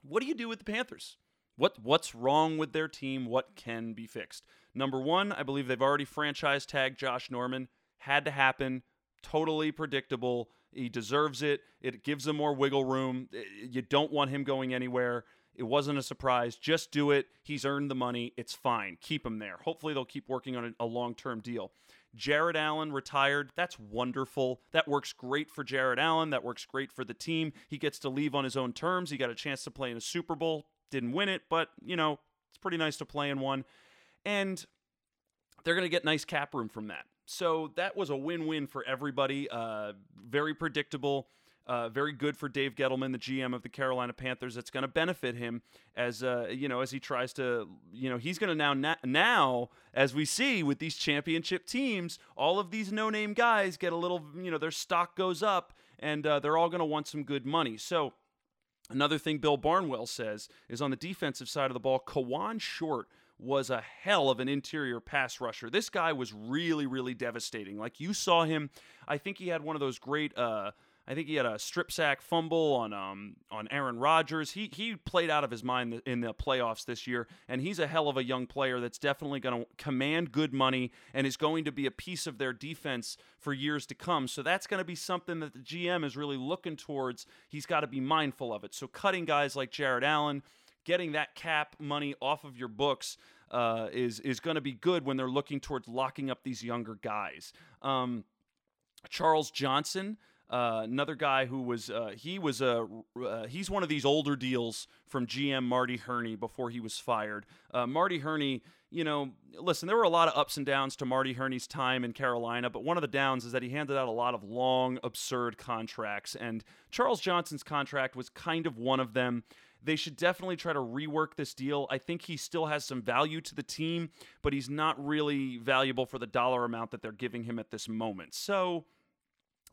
what do you do with the Panthers? What what's wrong with their team? What can be fixed? Number one, I believe they've already franchise tagged Josh Norman. Had to happen. Totally predictable. He deserves it. It gives him more wiggle room. Eh, you don't want him going anywhere. It wasn't a surprise. Just do it. He's earned the money. It's fine. Keep him there. Hopefully, they'll keep working on a, long term deal. Jared Allen retired. That's wonderful. That works great for Jared Allen. That works great for the team. He gets to leave on his own terms. He got a chance to play in a Super Bowl. Didn't win it, but, you know, it's pretty nice to play in one. And they're going to get nice cap room from that. So that was a win-win for everybody. Uh, very predictable. Uh, very good for Dave Gettleman, the GM of the Carolina Panthers. It's going to benefit him as uh, you know as he tries to you know he's going to now now as we see with these championship teams, all of these no-name guys get a little you know their stock goes up and uh, they're all going to want some good money. So another thing Bill Barnwell says is on the defensive side of the ball, Kawann Short was a hell of an interior pass rusher. This guy was really, really devastating. Like you saw him, I think he had one of those great. Uh, I think he had a strip sack fumble on um on Aaron Rodgers. He he played out of his mind in the playoffs this year, and he's a hell of a young player that's definitely going to command good money and is going to be a piece of their defense for years to come. So that's going to be something that the GM is really looking towards. He's got to be mindful of it. So cutting guys like Jared Allen, getting that cap money off of your books. Uh, is is going to be good when they're looking towards locking up these younger guys. Um, Charles Johnson, uh, another guy who was uh, he was a uh, he's one of these older deals from GM Marty Hurney before he was fired. Uh, Marty Hurney, you know, listen, there were a lot of ups and downs to Marty Hurney's time in Carolina, but one of the downs is that he handed out a lot of long, absurd contracts, and Charles Johnson's contract was kind of one of them. They should definitely try to rework this deal. I think he still has some value to the team, but he's not really valuable for the dollar amount that they're giving him at this moment. So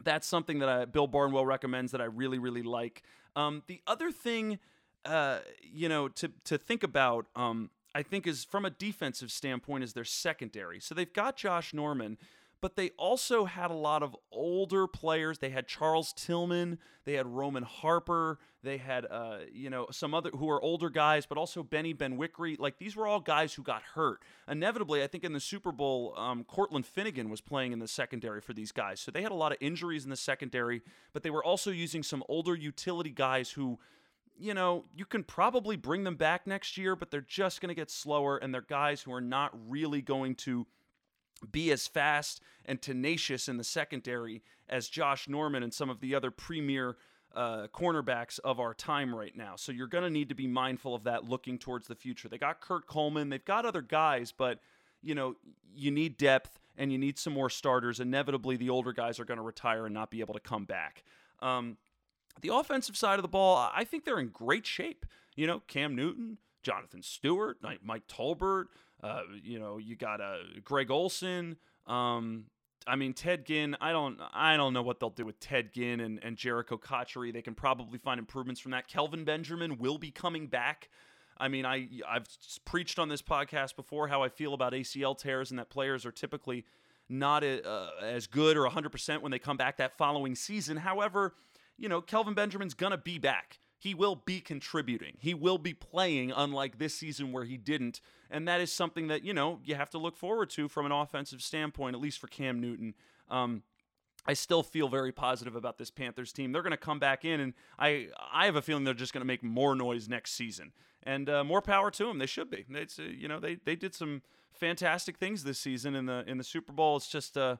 that's something that I, Bill Barnwell recommends that I really, really like. Um, the other thing, uh, you know, to to think about, um, I think is from a defensive standpoint, is their secondary. So they've got Josh Norman, but they also had a lot of older players. They had Charles Tillman, they had Roman Harper, they had uh, you know some other who are older guys, but also Benny Benwikere. Like these were all guys who got hurt. Inevitably, I think in the Super Bowl, um, Cortland Finnegan was playing in the secondary for these guys, so they had a lot of injuries in the secondary. But they were also using some older utility guys who you know, you can probably bring them back next year, but they're just going to get slower, and they're guys who are not really going to be as fast and tenacious in the secondary as Josh Norman and some of the other premier uh, cornerbacks of our time right now. So you're going to need to be mindful of that looking towards the future. They got Kurt Coleman, they've got other guys, but you know, you need depth and you need some more starters. Inevitably, the older guys are going to retire and not be able to come back. Um, the offensive side of the ball, I think they're in great shape. You know, Cam Newton, Jonathan Stewart, Mike Tolbert, uh, you know, you got uh, Greg Olsen. Um, I mean, Ted Ginn. I don't. I don't know what they'll do with Ted Ginn and, and Jerricho Cotchery. They can probably find improvements from that. Kelvin Benjamin will be coming back. I mean, I I've preached on this podcast before how I feel about ACL tears and that players are typically not a, uh, as good or 100% when they come back that following season. However, you know, Kelvin Benjamin's going to be back he will be contributing. He will be playing, unlike this season where he didn't. And that is something that, you know, you have to look forward to from an offensive standpoint, at least for Cam Newton. Um, I still feel very positive about this Panthers team. They're going to come back in, and I I have a feeling they're just going to make more noise next season. And uh, more power to them. They should be. It's uh, you know they they did some fantastic things this season in the in the Super Bowl. It's just uh,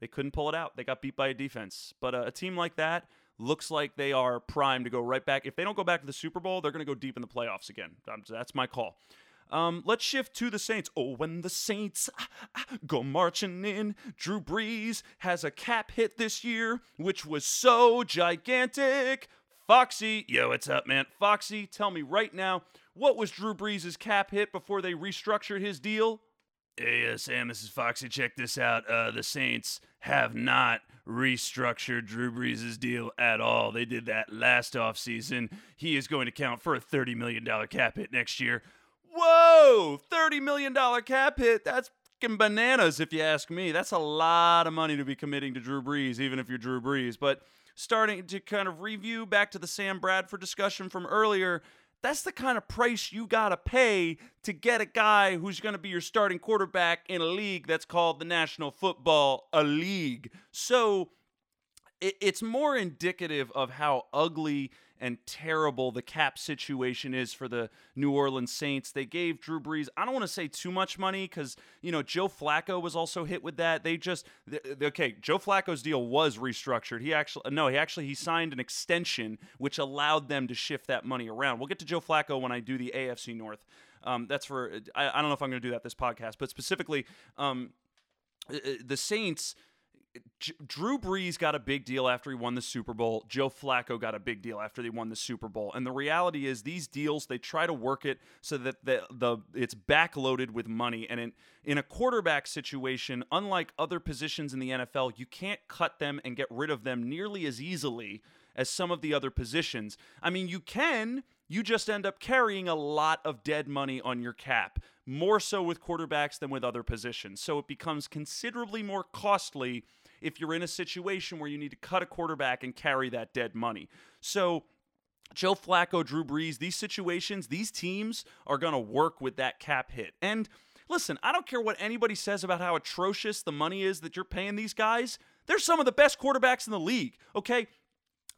they couldn't pull it out. They got beat by a defense. But uh, a team like that looks like they are primed to go right back. If they don't go back to the Super Bowl, they're going to go deep in the playoffs again. Um, that's my call. Um, let's shift to the Saints. Oh, when the Saints ah, ah, go marching in, Drew Brees has a cap hit this year, which was so gigantic. Foxy, yo, what's up, man? Foxy, tell me right now, what was Drew Brees' cap hit before they restructured his deal? Hey, uh, Sam, this is Foxy. Check this out. Uh, the Saints have not restructured Drew Brees' deal at all. They did that last offseason. He is going to count for a $30 million cap hit next year. Whoa! $30 million cap hit? That's bananas, if you ask me. That's a lot of money to be committing to Drew Brees, even if you're Drew Brees. But starting to kind of review back to the Sam Bradford discussion from earlier, that's the kind of price you got to pay to get a guy who's going to be your starting quarterback in a league that's called the National Football a League. So it's more indicative of how ugly and terrible the cap situation is for the New Orleans Saints. They gave Drew Brees, I don't want to say too much money because, you know, Joe Flacco was also hit with that. They just, okay, Joe Flacco's deal was restructured. He actually, no, he actually, he signed an extension which allowed them to shift that money around. We'll get to Joe Flacco when I do the AFC North. Um, that's for, I, I, don't know if I'm going to do that this podcast, but specifically, um, uh, uh, the Saints Drew Brees got a big deal after he won the Super Bowl. Joe Flacco got a big deal after they won the Super Bowl. And the reality is, these deals they try to work it so that the the it's backloaded with money. And in in a quarterback situation, unlike other positions in the NFL, you can't cut them and get rid of them nearly as easily as some of the other positions. I mean, you can. You just end up carrying a lot of dead money on your cap, more so with quarterbacks than with other positions. So it becomes considerably more costly if you're in a situation where you need to cut a quarterback and carry that dead money. So Joe Flacco, Drew Brees, these situations, these teams are going to work with that cap hit. And listen, I don't care what anybody says about how atrocious the money is that you're paying these guys. They're some of the best quarterbacks in the league, okay?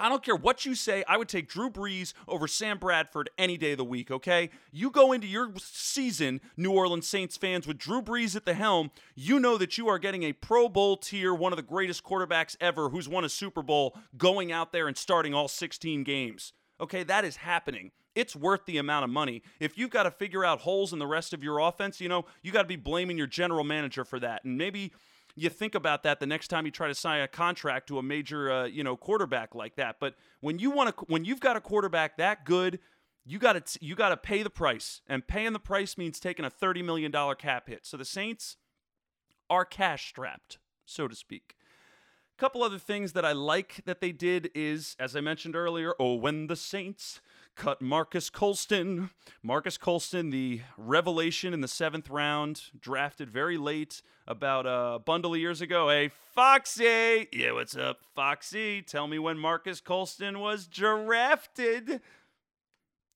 I don't care what you say. I would take Drew Brees over Sam Bradford any day of the week, okay? You go into your season, New Orleans Saints fans, with Drew Brees at the helm, you know that you are getting a Pro Bowl tier, one of the greatest quarterbacks ever who's won a Super Bowl, going out there and starting all 16 games. Okay, that is happening. It's worth the amount of money. If you've got to figure out holes in the rest of your offense, you know, you got to be blaming your general manager for that. And maybe you think about that the next time you try to sign a contract to a major, uh, you know, quarterback like that. But when you want to, when you've got a quarterback that good, you got to you got to pay the price, and paying the price means taking a thirty million dollar cap hit. So the Saints are cash strapped, so to speak. A couple other things that I like that they did is, as I mentioned earlier, oh, when the Saints cut Marques Colston. Marques Colston, the revelation in the seventh round, drafted very late, about a bundle of years ago. Hey, Foxy! Yeah, what's up, Foxy? Tell me when Marques Colston was drafted.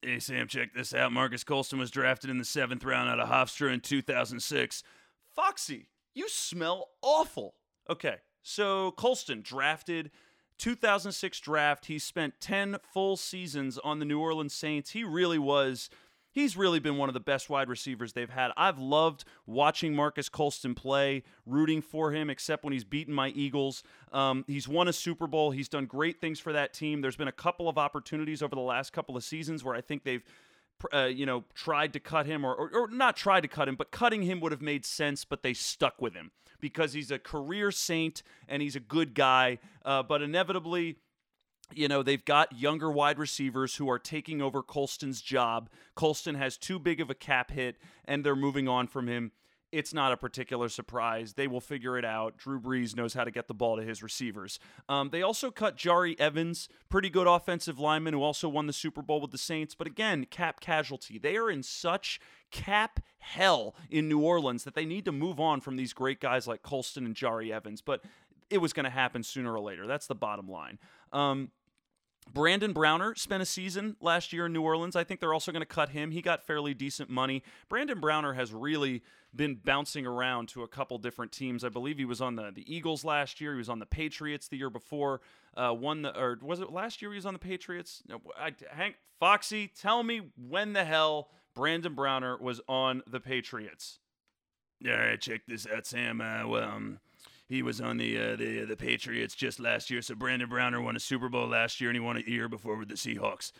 Hey, Sam, check this out. Marques Colston was drafted in the seventh round out of Hofstra in 2006. Foxy, you smell awful. Okay, so Colston drafted 2006 draft. He spent 10 full seasons on the New Orleans Saints. He really was he's really been one of the best wide receivers they've had. I've loved watching Marques Colston play, rooting for him, except when he's beaten my Eagles. Um, he's won a Super Bowl. He's done great things for that team. There's been a couple of opportunities over the last couple of seasons where I think they've. Uh, you know, tried to cut him, or, or, or not tried to cut him, but cutting him would have made sense, but they stuck with him because he's a career saint and he's a good guy. Uh, but inevitably, you know, they've got younger wide receivers who are taking over Colston's job. Colston has too big of a cap hit, and they're moving on from him it's not a particular surprise. They will figure it out. Drew Brees knows how to get the ball to his receivers. Um, they also cut Jahri Evans, pretty good offensive lineman who also won the Super Bowl with the Saints. But again, cap casualty. They are in such cap hell in New Orleans that they need to move on from these great guys like Colston and Jahri Evans. But it was going to happen sooner or later. That's the bottom line. Um, Brandon Browner spent a season last year in New Orleans. I think they're also going to cut him. He got fairly decent money. Brandon Browner has really been bouncing around to a couple different teams. I believe he was on the, the Eagles last year. He was on the Patriots the year before. Uh, won the or was it last year he was on the Patriots? No, I, Hank Foxy, tell me when the hell Brandon Browner was on the Patriots. All right, check this out, Sam. Uh, well, um, he was on the uh, the the Patriots just last year. So Brandon Browner won a Super Bowl last year, and he won a year before with the Seahawks.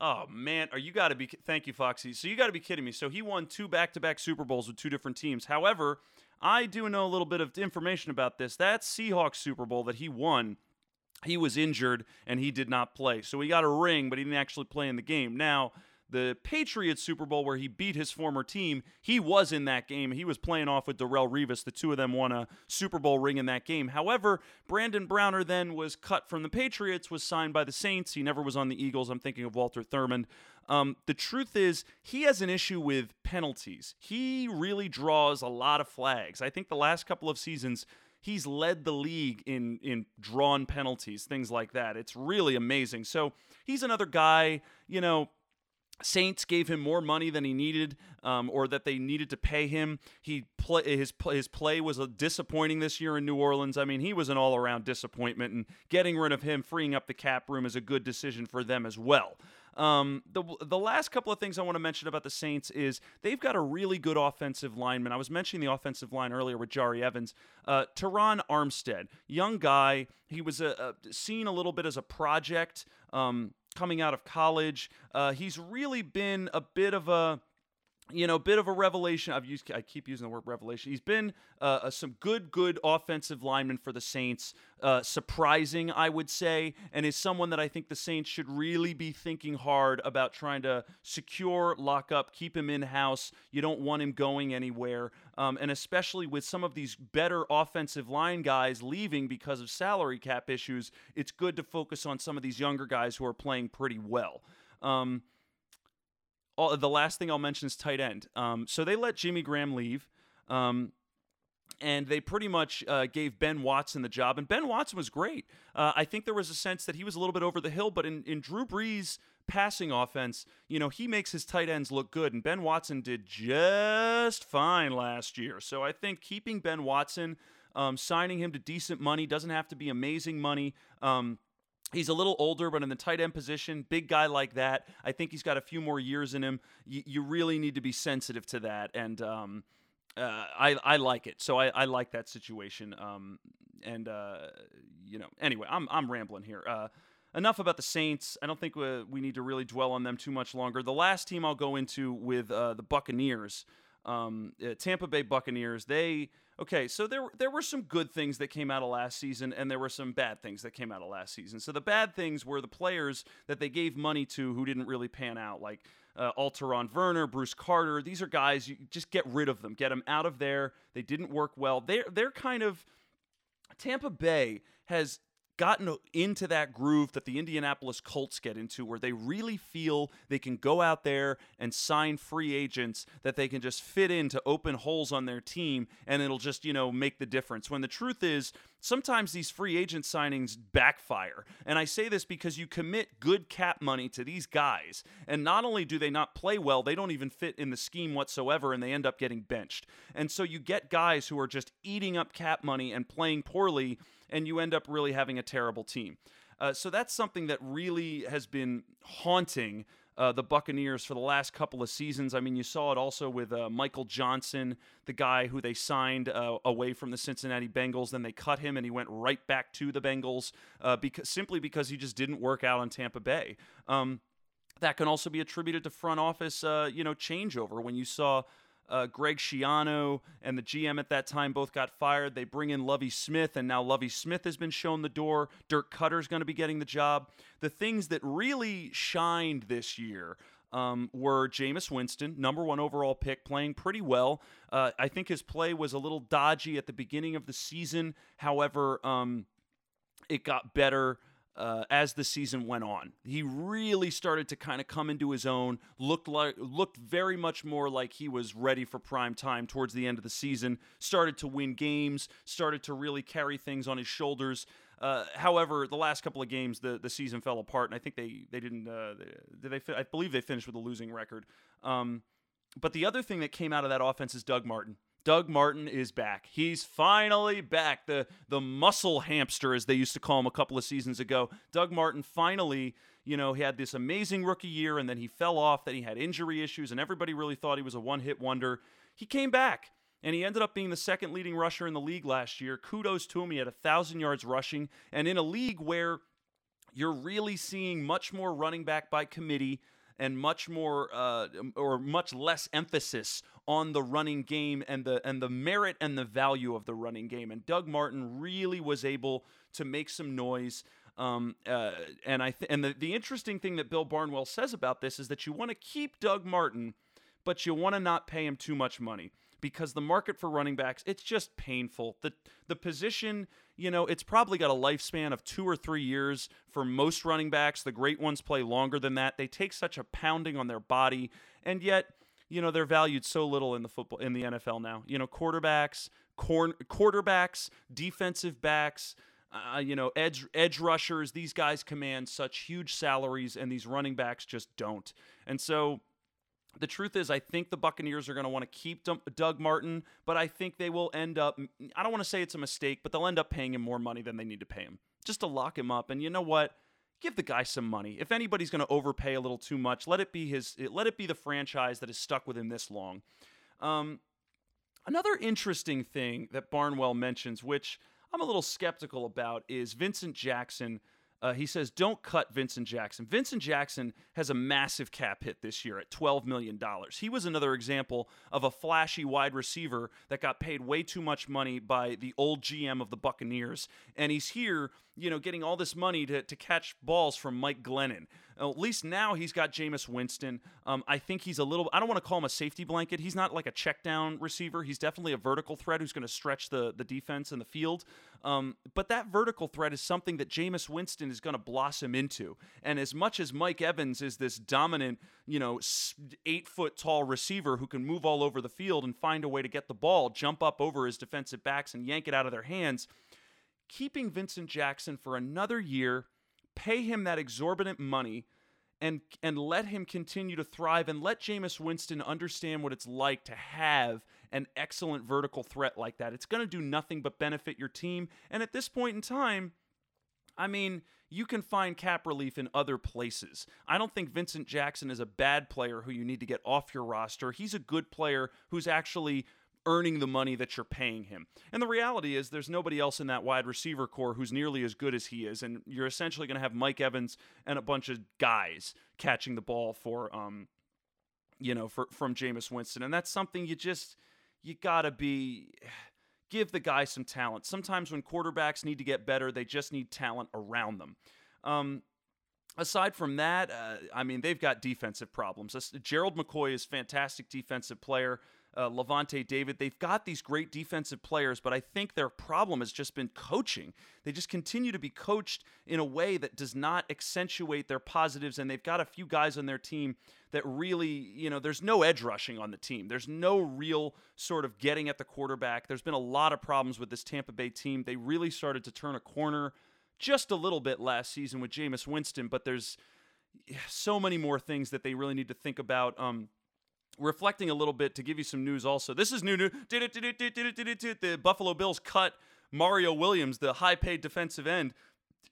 Oh man, are you got to be? Thank you, Foxy. So you got to be kidding me. So he won two back-to-back Super Bowls with two different teams. However, I do know a little bit of information about this. That Seahawks Super Bowl that he won, he was injured and he did not play. So he got a ring, but he didn't actually play in the game. Now the Patriots Super Bowl where he beat his former team, he was in that game. He was playing off with Darrelle Revis. The two of them won a Super Bowl ring in that game. However, Brandon Browner then was cut from the Patriots, was signed by the Saints. He never was on the Eagles. I'm thinking of Walter Thurmond. Um, the truth is, he has an issue with penalties. He really draws a lot of flags. I think the last couple of seasons, he's led the league in in drawn penalties, things like that. It's really amazing. So he's another guy, you know, Saints gave him more money than he needed, um, or that they needed to pay him. He play his his play was disappointing this year in New Orleans. I mean, he was an all around disappointment, and getting rid of him, freeing up the cap room, is a good decision for them as well. Um, the the last couple of things I want to mention about the Saints is they've got a really good offensive lineman. I was mentioning the offensive line earlier with Jahri Evans, uh, Terron Armstead, young guy. He was a, a, seen a little bit as a project. Um, coming out of college. Uh, he's really been a bit of a you know, bit of a revelation. I've used, I keep using the word revelation. He's been uh, some good, good offensive lineman for the Saints. Uh, surprising, I would say, and is someone that I think the Saints should really be thinking hard about trying to secure, lock up, keep him in house. You don't want him going anywhere, um, and especially with some of these better offensive line guys leaving because of salary cap issues, it's good to focus on some of these younger guys who are playing pretty well. Um, all, the last thing I'll mention is tight end. Um, so they let Jimmy Graham leave. Um, and they pretty much uh, gave Ben Watson the job. And Ben Watson was great. Uh, I think there was a sense that he was a little bit over the hill, but in, in Drew Brees' passing offense, you know, he makes his tight ends look good. And Ben Watson did just fine last year. So I think keeping Ben Watson, um, signing him to decent money, doesn't have to be amazing money. Um, He's a little older, but in the tight end position, big guy like that, I think he's got a few more years in him. Y- you really need to be sensitive to that, and um, uh, I I like it. So I, I like that situation. Um, and uh, you know, anyway, I'm I'm rambling here. Uh, enough about the Saints. I don't think we, we need to really dwell on them too much longer. The last team I'll go into with uh, the Buccaneers, um, uh, Tampa Bay Buccaneers. They okay, so there there were some good things that came out of last season, and there were some bad things that came out of last season. So the bad things were the players that they gave money to who didn't really pan out, like uh, Alterraun Verner, Bruce Carter. These are guys you just get rid of them, get them out of there. They didn't work well. They're they're kind of Tampa Bay has gotten into that groove that the Indianapolis Colts get into, where they really feel they can go out there and sign free agents that they can just fit into open holes on their team and it'll just, you know, make the difference. When the truth is, sometimes these free agent signings backfire. And I say this because you commit good cap money to these guys, and not only do they not play well, they don't even fit in the scheme whatsoever, and they end up getting benched. And so you get guys who are just eating up cap money and playing poorly and you end up really having a terrible team. Uh, so that's something that really has been haunting uh, the Buccaneers for the last couple of seasons. I mean, you saw it also with uh, Michael Johnson, the guy who they signed uh, away from the Cincinnati Bengals. Then they cut him, and he went right back to the Bengals uh, because simply because he just didn't work out in Tampa Bay. Um, that can also be attributed to front office, uh, you know, changeover when you saw uh, Greg Schiano and the GM at that time both got fired. They bring in Lovie Smith, and now Lovie Smith has been shown the door. Dirk Koetter's going to be getting the job. The things that really shined this year um, were Jameis Winston, number one overall pick, playing pretty well. Uh, I think his play was a little dodgy at the beginning of the season. However, um, it got better uh, as the season went on. He really started to kind of come into his own. looked like looked very much more like he was ready for prime time towards the end of the season. Started to win games. Started to really carry things on his shoulders. Uh, however, the last couple of games, the, the season fell apart, and I think they they didn't. Uh, did they? I believe they finished with a losing record. Um, but the other thing that came out of that offense is Doug Martin. Doug Martin is back. He's finally back. The the muscle hamster, as they used to call him a couple of seasons ago. Doug Martin finally, you know, he had this amazing rookie year and then he fell off, then he had injury issues, and everybody really thought he was a one-hit wonder. He came back. And he ended up being the second leading rusher in the league last year. Kudos to him. He had a thousand yards rushing. And in a league where you're really seeing much more running back by committee and much more uh, or much less emphasis on the running game and the and the merit and the value of the running game. And Doug Martin really was able to make some noise. Um, uh, and I th- and the, the interesting thing that Bill Barnwell says about this is that you want to keep Doug Martin, but you want to not pay him too much money because the market for running backs it's just painful. The the position, you know, it's probably got a lifespan of 2 or 3 years for most running backs. The great ones play longer than that. They take such a pounding on their body and yet you know they're valued so little in the football in the NFL now. You know, quarterbacks, corn, quarterbacks, defensive backs, uh, you know, edge edge rushers. These guys command such huge salaries, and these running backs just don't. And so the truth is, I think the Buccaneers are going to want to keep Doug Martin, but I think they will end up, I don't want to say it's a mistake, but they'll end up paying him more money than they need to pay him just to lock him up. And you know what? Give the guy some money. If anybody's going to overpay a little too much, let it be his. Let it be the franchise that has stuck with him this long. Um, another interesting thing that Barnwell mentions, which I'm a little skeptical about, is Vincent Jackson uh, he says, don't cut Vincent Jackson. Vincent Jackson has a massive cap hit this year at $12 million. He was another example of a flashy wide receiver that got paid way too much money by the old GM of the Buccaneers. And he's here, you know, getting all this money to, to catch balls from Mike Glennon. At least now he's got Jameis Winston. Um, I think he's a little. I don't want to call him a safety blanket. He's not like a check down receiver. He's definitely a vertical threat who's going to stretch the the defense and the field. Um, but that vertical threat is something that Jameis Winston is going to blossom into. And as much as Mike Evans is this dominant, you know, eight foot tall receiver who can move all over the field and find a way to get the ball, jump up over his defensive backs and yank it out of their hands, keeping Vincent Jackson for another year, pay him that exorbitant money and and let him continue to thrive and let Jameis Winston understand what it's like to have an excellent vertical threat like that. It's going to do nothing but benefit your team. And at this point in time, I mean, you can find cap relief in other places. I don't think Vincent Jackson is a bad player who you need to get off your roster. He's a good player who's actually earning the money that you're paying him. And the reality is, there's nobody else in that wide receiver core who's nearly as good as he is. And you're essentially going to have Mike Evans and a bunch of guys catching the ball for, um, you know, for from Jameis Winston. And that's something you just you gotta be give the guy some talent. Sometimes when quarterbacks need to get better, they just need talent around them. Um, aside from that, uh, I mean, they've got defensive problems. Gerald McCoy is fantastic defensive player uh, Lavonte David. They've got these great defensive players, but I think their problem has just been coaching. They just continue to be coached in a way that does not accentuate their positives, and they've got a few guys on their team that really, you know, there's no edge rushing on the team. There's no real sort of getting at the quarterback. There's been a lot of problems with this Tampa Bay team. They really started to turn a corner just a little bit last season with Jameis Winston, but there's so many more things that they really need to think about. Um, reflecting a little bit to give you some news also. This is new news. The Buffalo Bills cut Mario Williams, the high paid defensive end.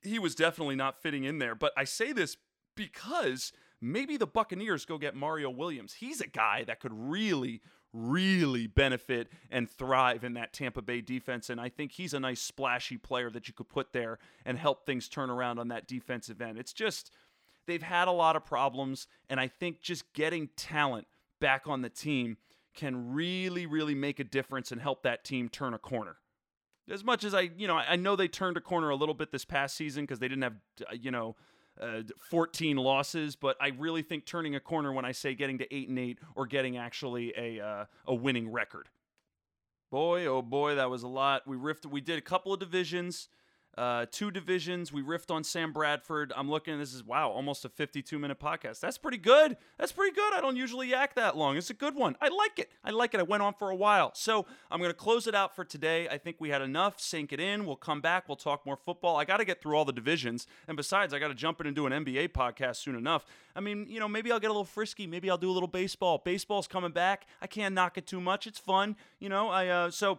He was definitely not fitting in there. But I say this because maybe the Buccaneers go get Mario Williams. He's a guy that could really, really benefit and thrive in that Tampa Bay defense. And I think he's a nice, splashy player that you could put there and help things turn around on that defensive end. It's just, they've had a lot of problems. And I think just getting talent back on the team can really, really make a difference and help that team turn a corner. As much as I, you know, I know they turned a corner a little bit this past season because they didn't have, uh, you know, uh, 14 losses, but I really think turning a corner when I say getting to eight and eight or getting actually a uh, a winning record. Boy, oh boy, that was a lot. We riffed. We did a couple of divisions. Uh, two divisions. We riffed on Sam Bradford. I'm looking. This is wow, almost a 52 minute podcast. That's pretty good. That's pretty good. I don't usually yak that long. It's a good one. I like it. I like it. I went on for a while. So I'm gonna close it out for today. I think we had enough. Sink it in. We'll come back. We'll talk more football. I got to get through all the divisions, and besides, I got to jump in and do an NBA podcast soon enough. I mean, you know, maybe I'll get a little frisky. Maybe I'll do a little baseball. Baseball's coming back. I can't knock it too much. It's fun. You know. I uh, so.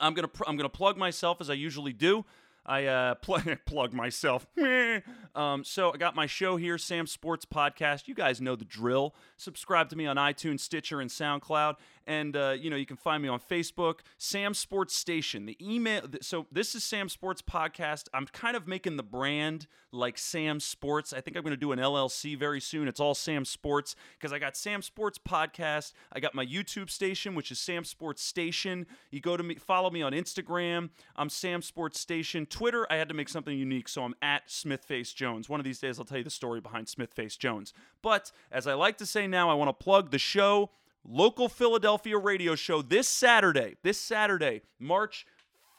I'm gonna pr- I'm gonna plug myself as I usually do. I uh, pl- plug myself. um, so I got my show here, Sam Sports Podcast. You guys know the drill. Subscribe to me on iTunes, Stitcher, and SoundCloud. And, uh, you know, you can find me on Facebook, Sam Sports Station. The email, so this is Sam Sports Podcast. I'm kind of making the brand like Sam Sports. I think I'm going to do an LLC very soon. It's all Sam Sports because I got Sam Sports Podcast. I got my YouTube station, which is Sam Sports Station. You go to me, follow me on Instagram. I'm Sam Sports Station. Twitter, I had to make something unique, so I'm at Smithface Jones. One of these days, I'll tell you the story behind Smithface Jones. But as I like to say now, I want to plug the show local Philadelphia radio show this Saturday, this Saturday, March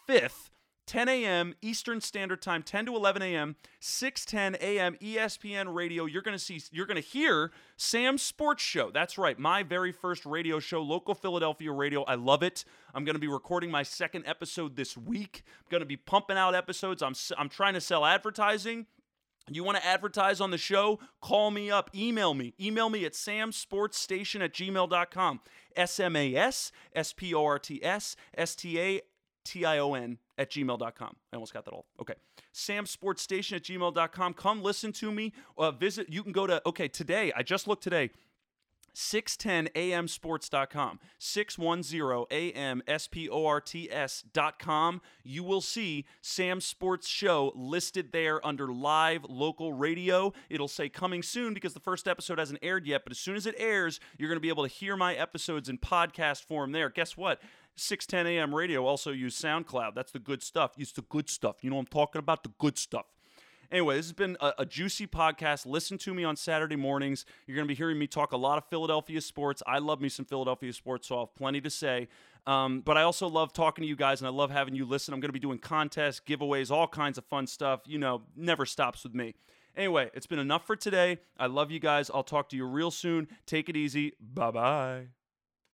5th, 10 a.m. Eastern Standard Time, 10 to 11 a.m., 6:10 a.m. ESPN Radio. You're gonna see, you're gonna hear Sam's Sports Show. That's right, my very first radio show, local Philadelphia radio. I love it. I'm gonna be recording my second episode this week. I'm gonna be pumping out episodes. I'm I'm trying to sell advertising. You want to advertise on the show? Call me up. Email me. Email me at samsportsstation at gmail.com. S M A S S P O R T S S T A T I O N at gmail.com. I almost got that all. Okay. samsportsstation at gmail.com. Come listen to me. Uh, visit. You can go to, okay, today, I just looked today. 610amsports.com 610amsports.com you will see sam's sports show listed there under live local radio it'll say coming soon because the first episode hasn't aired yet but as soon as it airs you're going to be able to hear my episodes in podcast form there guess what 610 AM radio also use SoundCloud. That's the good stuff. Use the good stuff. You know I'm talking about? The good stuff. Anyway, this has been a, a juicy podcast. Listen to me on Saturday mornings. You're going to be hearing me talk a lot of Philadelphia sports. I love me some Philadelphia sports, so I'll have plenty to say. Um, but I also love talking to you guys, and I love having you listen. I'm going to be doing contests, giveaways, all kinds of fun stuff. You know, never stops with me. Anyway, it's been enough for today. I love you guys. I'll talk to you real soon. Take it easy. Bye bye.